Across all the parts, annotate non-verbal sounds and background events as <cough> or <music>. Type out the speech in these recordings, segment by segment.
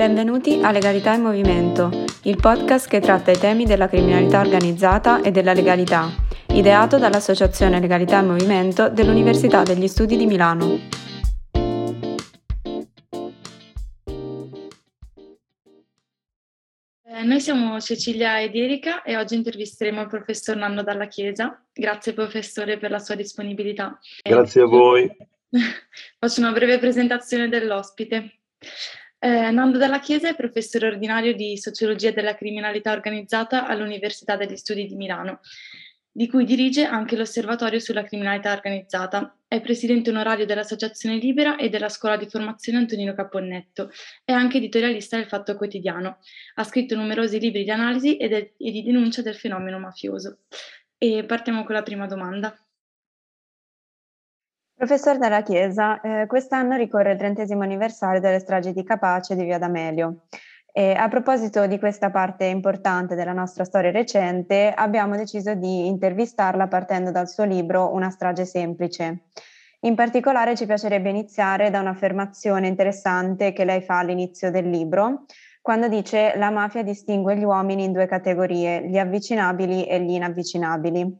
Benvenuti a Legalità in Movimento, il podcast che tratta i temi della criminalità organizzata e della legalità, ideato dall'Associazione Legalità in Movimento dell'Università degli Studi di Milano. Eh, noi siamo Cecilia ed Erika e oggi intervisteremo il professor Nando Dalla Chiesa. Grazie professore per la sua disponibilità. Grazie a voi. <laughs> Faccio una breve presentazione dell'ospite. Eh, Nando Dalla Chiesa è professore ordinario di Sociologia della Criminalità Organizzata all'Università degli Studi di Milano, di cui dirige anche l'Osservatorio sulla Criminalità Organizzata. È presidente onorario dell'Associazione Libera e della Scuola di Formazione Antonino Caponnetto. È anche editorialista del Fatto Quotidiano. Ha scritto numerosi libri di analisi e, de- e di denuncia del fenomeno mafioso. E partiamo con la prima domanda. Professor della Chiesa, eh, quest'anno ricorre il trentesimo anniversario delle stragi di Capace di Via D'Amelio. E a proposito di questa parte importante della nostra storia recente, abbiamo deciso di intervistarla partendo dal suo libro Una strage semplice. In particolare ci piacerebbe iniziare da un'affermazione interessante che lei fa all'inizio del libro, quando dice la mafia distingue gli uomini in due categorie, gli avvicinabili e gli inavvicinabili.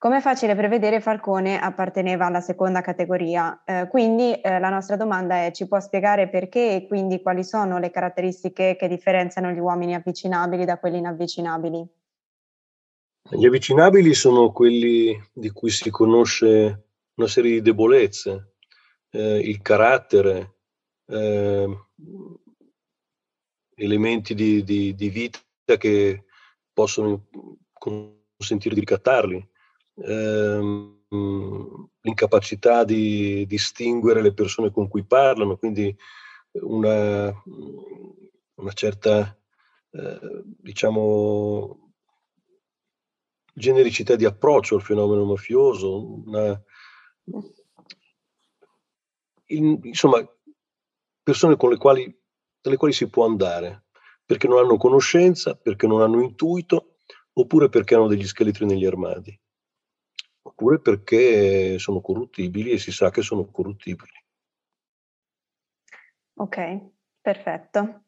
Come è facile prevedere, Falcone apparteneva alla seconda categoria, eh, quindi eh, la nostra domanda è ci può spiegare perché e quindi quali sono le caratteristiche che differenziano gli uomini avvicinabili da quelli inavvicinabili? Gli avvicinabili sono quelli di cui si conosce una serie di debolezze, eh, il carattere, eh, elementi di, di, di vita che possono consentire di ricattarli ehm, l'incapacità di distinguere le persone con cui parlano, quindi una, una certa, eh, diciamo, genericità di approccio al fenomeno mafioso, una, in, insomma, persone con le quali, dalle quali si può andare, perché non hanno conoscenza, perché non hanno intuito, oppure perché hanno degli scheletri negli armadi oppure perché sono corruttibili e si sa che sono corruttibili. Ok, perfetto.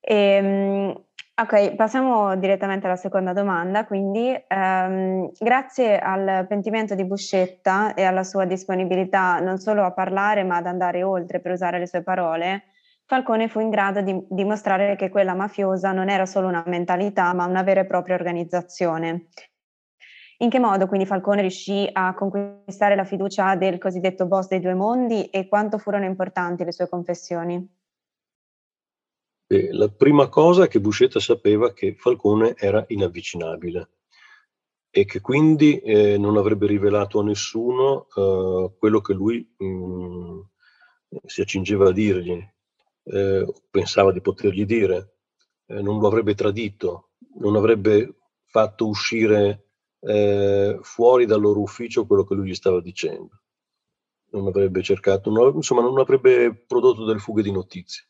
Ehm, ok, passiamo direttamente alla seconda domanda. Quindi, ehm, grazie al pentimento di Buscetta e alla sua disponibilità non solo a parlare ma ad andare oltre per usare le sue parole, Falcone fu in grado di dimostrare che quella mafiosa non era solo una mentalità ma una vera e propria organizzazione in che modo quindi Falcone riuscì a conquistare la fiducia del cosiddetto boss dei due mondi e quanto furono importanti le sue confessioni? la prima cosa è che Buscetta sapeva che Falcone era inavvicinabile e che quindi eh, non avrebbe rivelato a nessuno eh, quello che lui mh, mm, si accingeva a dirgli, eh, pensava di potergli dire, eh, non lo avrebbe tradito, non avrebbe fatto uscire eh, fuori dal loro ufficio quello che lui gli stava dicendo. Non avrebbe cercato, non, insomma, non avrebbe prodotto delle fughe di notizie.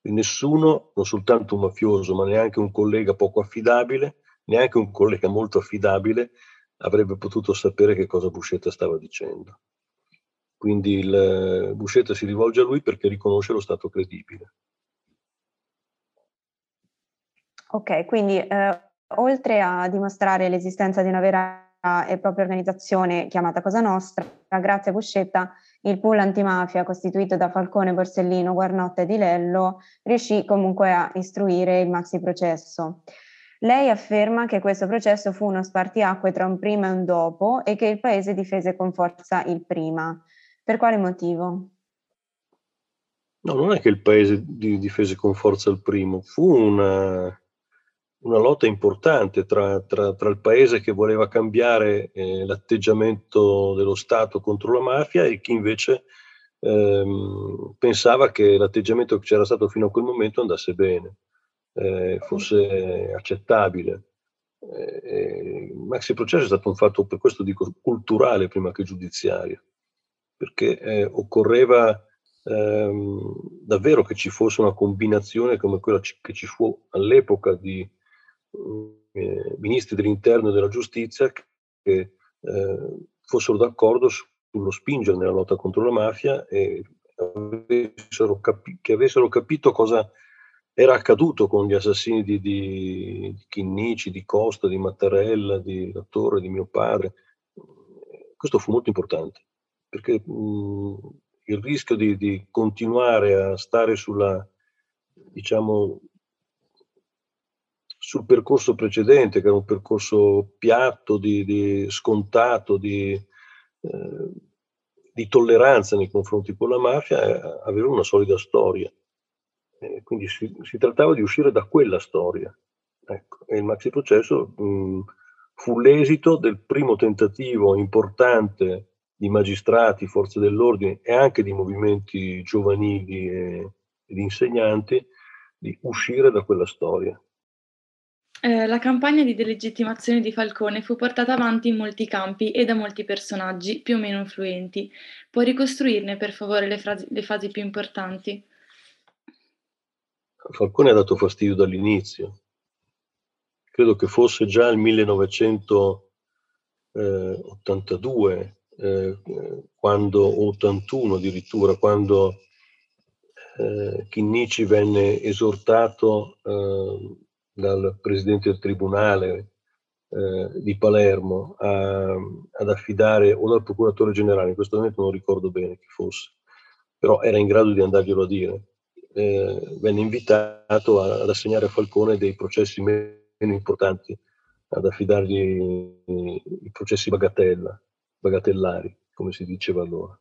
E nessuno, non soltanto un mafioso, ma neanche un collega poco affidabile, neanche un collega molto affidabile, avrebbe potuto sapere che cosa Buscetta stava dicendo. Quindi il, Buscetta si rivolge a lui perché riconosce lo stato credibile. Ok, quindi eh, oltre a dimostrare l'esistenza di una vera e propria organizzazione chiamata Cosa Nostra, grazie a Buscetta il pool antimafia costituito da Falcone, Borsellino, Guarnotta e Di Lello riuscì comunque a istruire il maxi processo. Lei afferma che questo processo fu uno spartiacque tra un prima e un dopo e che il paese difese con forza il prima. Per quale motivo? No, non è che il paese difese con forza il primo, fu una, una lotta importante tra, tra, tra, il paese che voleva cambiare eh, l'atteggiamento dello Stato contro la mafia e chi invece ehm, pensava che l'atteggiamento che c'era stato fino a quel momento andasse bene, eh, fosse accettabile. Eh, il maxi processo è stato un fatto, per questo dico, culturale prima che giudiziario, perché eh, occorreva ehm, davvero che ci fosse una combinazione come quella che ci fu all'epoca di eh, ministri dell'interno e della giustizia che eh, fossero d'accordo sullo spingere nella lotta contro la mafia e avessero capi- che avessero capito cosa era accaduto con gli assassini di, di, di Chinnici, di Costa, di Mattarella, di La Torre, di mio padre. Questo fu molto importante, perché mh, il rischio di, di, continuare a stare sulla, diciamo, sul percorso precedente, che era un percorso piatto, di, di scontato, di, eh, di, tolleranza nei confronti con la mafia, eh, aveva una solida storia. Eh, quindi si, si, trattava di uscire da quella storia. Ecco. E il maxi processo mh, fu l'esito del primo tentativo importante di magistrati, forze dell'ordine e anche di movimenti giovanili e, e di insegnanti di uscire da quella storia. Eh, la campagna di delegittimazione di Falcone fu portata avanti in molti campi e da molti personaggi più o meno influenti. Può ricostruirne per favore le, frasi, le fasi più importanti? Falcone ha dato fastidio dall'inizio. Credo che fosse già il 1982, eh, quando, 81 addirittura, quando eh, Chinnici venne esortato eh, dal presidente del tribunale eh, di Palermo a, ad affidare, o dal procuratore generale, in questo momento non ricordo bene chi fosse, però era in grado di andarglielo a dire. Eh, venne invitato a, ad assegnare a Falcone dei processi meno importanti, ad affidargli i, processi bagatella, bagatellari, come si diceva allora,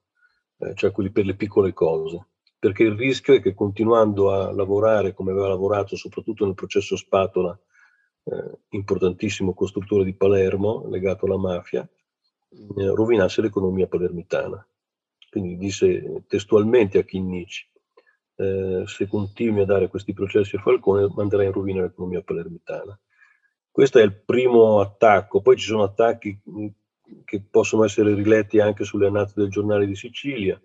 eh, cioè quelli per le piccole cose perché il rischio è che continuando a lavorare come aveva lavorato soprattutto nel processo Spatola, eh, importantissimo costruttore di Palermo legato alla mafia, eh, rovinasse l'economia palermitana. Quindi disse testualmente a Chinnici, eh, se continui a dare questi processi a Falcone manderai in rovina l'economia palermitana. Questo è il primo attacco, poi ci sono attacchi che possono essere riletti anche sulle annate del giornale di Sicilia,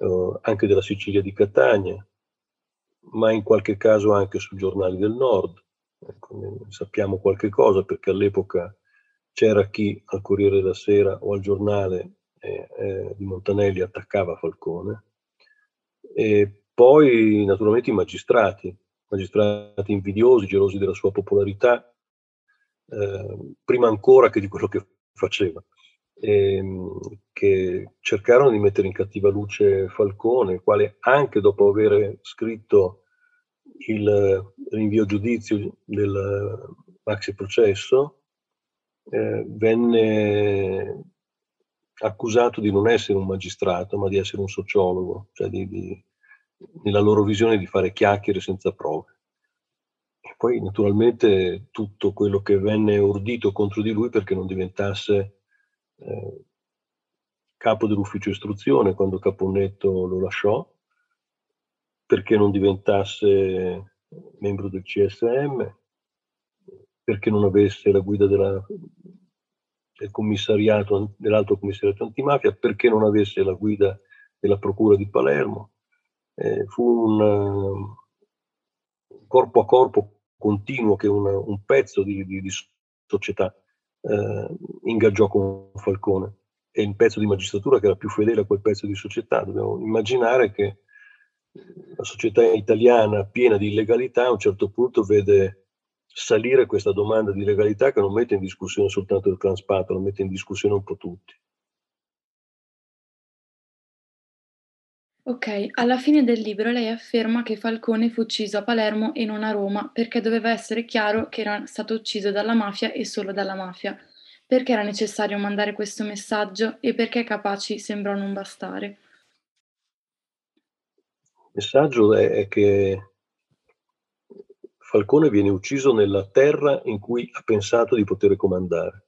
eh, anche della Sicilia di Catania, ma in qualche caso anche sui giornali del nord. Ecco, sappiamo qualche cosa perché all'epoca c'era chi al Corriere della Sera o al giornale eh, eh, di Montanelli attaccava Falcone. E poi naturalmente i magistrati, magistrati invidiosi, gelosi della sua popolarità, eh, prima ancora che di quello che faceva ehm, che cercarono di mettere in cattiva luce Falcone, il quale anche dopo aver scritto il rinvio a giudizio del maxi processo, eh, venne accusato di non essere un magistrato, ma di essere un sociologo, cioè di, di, nella loro visione di fare chiacchiere senza prove. E poi naturalmente tutto quello che venne ordito contro di lui perché non diventasse eh, capo dell'ufficio istruzione quando Caponnetto lo lasciò, perché non diventasse membro del CSM, perché non avesse la guida della, del commissariato, dell'altro commissariato antimafia, perché non avesse la guida della procura di Palermo. Eh, fu un, un, corpo a corpo continuo che un, un pezzo di, di, di società eh, ingaggiò con Falcone e il pezzo di magistratura che era più fedele a quel pezzo di società. Dobbiamo immaginare che la società italiana piena di illegalità a un certo punto vede salire questa domanda di legalità che non mette in discussione soltanto il transpato, lo mette in discussione un po' tutti. Ok, alla fine del libro lei afferma che Falcone fu ucciso a Palermo e non a Roma perché doveva essere chiaro che era stato ucciso dalla mafia e solo dalla mafia. Perché era necessario mandare questo messaggio e perché Capaci sembrò non bastare? Il messaggio è che Falcone viene ucciso nella terra in cui ha pensato di poter comandare,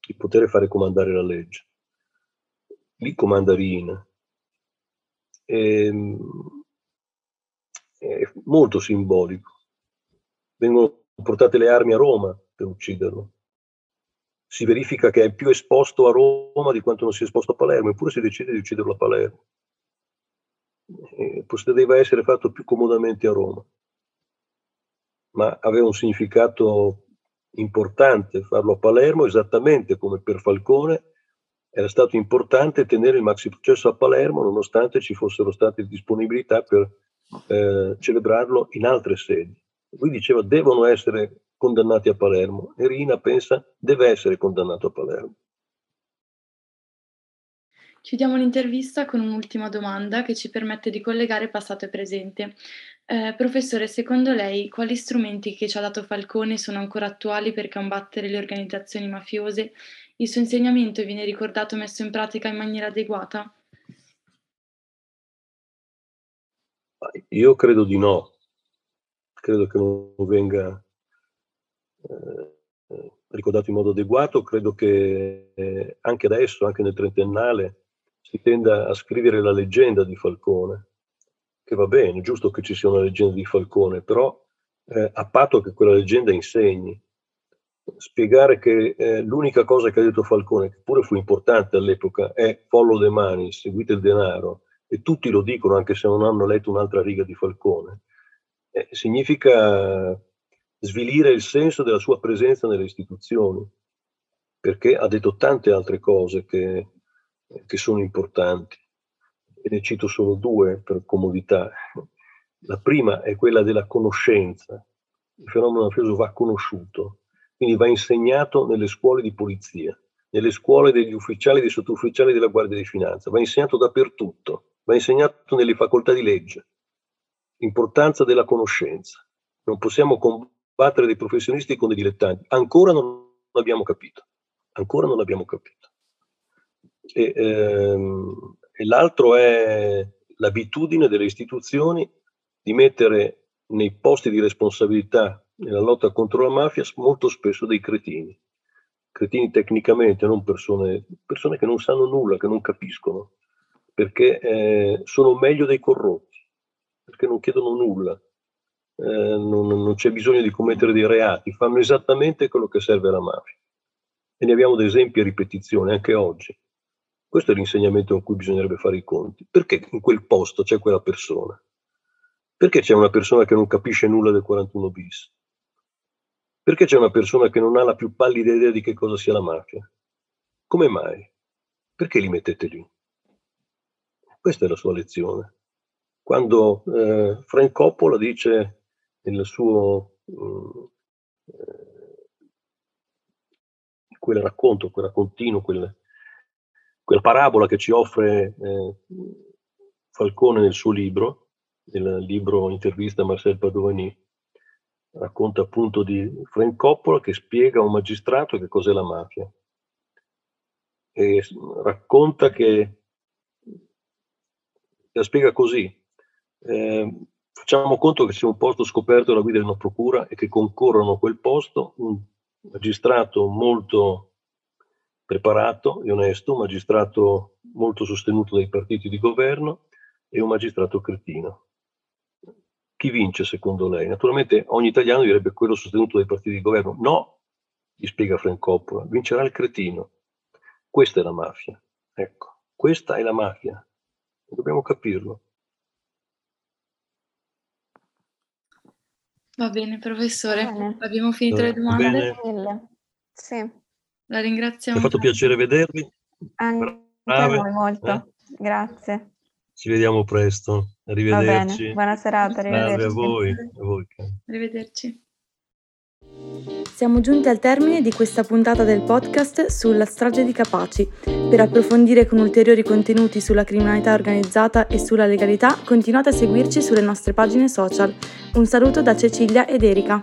di poter fare comandare la legge. Lì comanda Rina, è molto simbolico. Vengono portate le armi a Roma per ucciderlo. Si verifica che è più esposto a Roma di quanto non sia esposto a Palermo, eppure si decide di ucciderlo a Palermo. E poteva essere fatto più comodamente a Roma, ma aveva un significato importante farlo a Palermo, esattamente come per Falcone era stato importante tenere il maxi processo a Palermo nonostante ci fossero state disponibilità per eh, celebrarlo in altre sedi. Lui diceva devono essere condannati a Palermo e Rina pensa deve essere condannato a Palermo. Chiudiamo l'intervista con un'ultima domanda che ci permette di collegare passato e presente. Eh, professore, secondo lei quali strumenti che ci ha dato Falcone sono ancora attuali per combattere le organizzazioni mafiose? Il suo insegnamento viene ricordato e messo in pratica in maniera adeguata? Io credo di no. Credo che non venga eh, ricordato in modo adeguato. Credo che eh, anche adesso, anche nel trentennale, si tenda a scrivere la leggenda di Falcone, che va bene, è giusto che ci sia una leggenda di Falcone, però eh, a patto che quella leggenda insegni. Spiegare che eh, l'unica cosa che ha detto Falcone, che pure fu importante all'epoca, è follow the money, seguite il denaro, e tutti lo dicono anche se non hanno letto un'altra riga di Falcone, eh, significa svilire il senso della sua presenza nelle istituzioni, perché ha detto tante altre cose che che sono importanti. E ne cito solo due per comodità. La prima è quella della conoscenza. Il fenomeno mafioso va conosciuto, quindi va insegnato nelle scuole di polizia, nelle scuole degli ufficiali e dei sottufficiali della Guardia di Finanza, va insegnato dappertutto, va insegnato nelle facoltà di legge. L'importanza della conoscenza. Non possiamo combattere dei professionisti con dei dilettanti. Ancora non l'abbiamo capito. Ancora non l'abbiamo capito. E, ehm, e l'altro è l'abitudine delle istituzioni di mettere nei posti di responsabilità nella lotta contro la mafia molto spesso dei cretini. Cretini tecnicamente, non persone, persone che non sanno nulla, che non capiscono, perché eh, sono meglio dei corrotti, perché non chiedono nulla, eh, non, non, c'è bisogno di commettere dei reati, fanno esattamente quello che serve alla mafia. E ne abbiamo ad esempi a ripetizione anche oggi. Questo è l'insegnamento con cui bisognerebbe fare i conti. Perché in quel posto c'è quella persona? Perché c'è una persona che non capisce nulla del 41 bis? Perché c'è una persona che non ha la più pallida idea di che cosa sia la mafia? Come mai? Perché li mettete lì? Questa è la sua lezione. Quando eh, Frank Coppola dice nel suo eh, quel racconto, quel raccontino, quel, quella parabola che ci offre eh, Falcone nel suo libro, nel libro Intervista a Marcel Padovani, racconta appunto di Frank Coppola che spiega a un magistrato che cos'è la mafia. E racconta che, la spiega così, eh, facciamo conto che sia un posto scoperto alla guida di una procura e che concorrono a quel posto un magistrato molto preparato e onesto, un magistrato molto sostenuto dai partiti di governo e un magistrato cretino. Chi vince secondo lei? Naturalmente ogni italiano direbbe quello sostenuto dai partiti di governo. No, gli spiega Frank Coppola, vincerà il cretino. Questa è la mafia. Ecco, questa è la mafia. Dobbiamo capirlo. Va bene, professore. Bene. Abbiamo finito le domande. Sì. La ringraziamo. Mi ha fatto piacere vedervi. Anche a noi molto. Eh? Grazie. Ci vediamo presto. Arrivederci. Buona serata. Arrivederci. a voi. A voi. Arrivederci. Siamo giunti al termine di questa puntata del podcast sulla strage di Capaci. Per approfondire con ulteriori contenuti sulla criminalità organizzata e sulla legalità, continuate a seguirci sulle nostre pagine social. Un saluto da Cecilia ed Erika.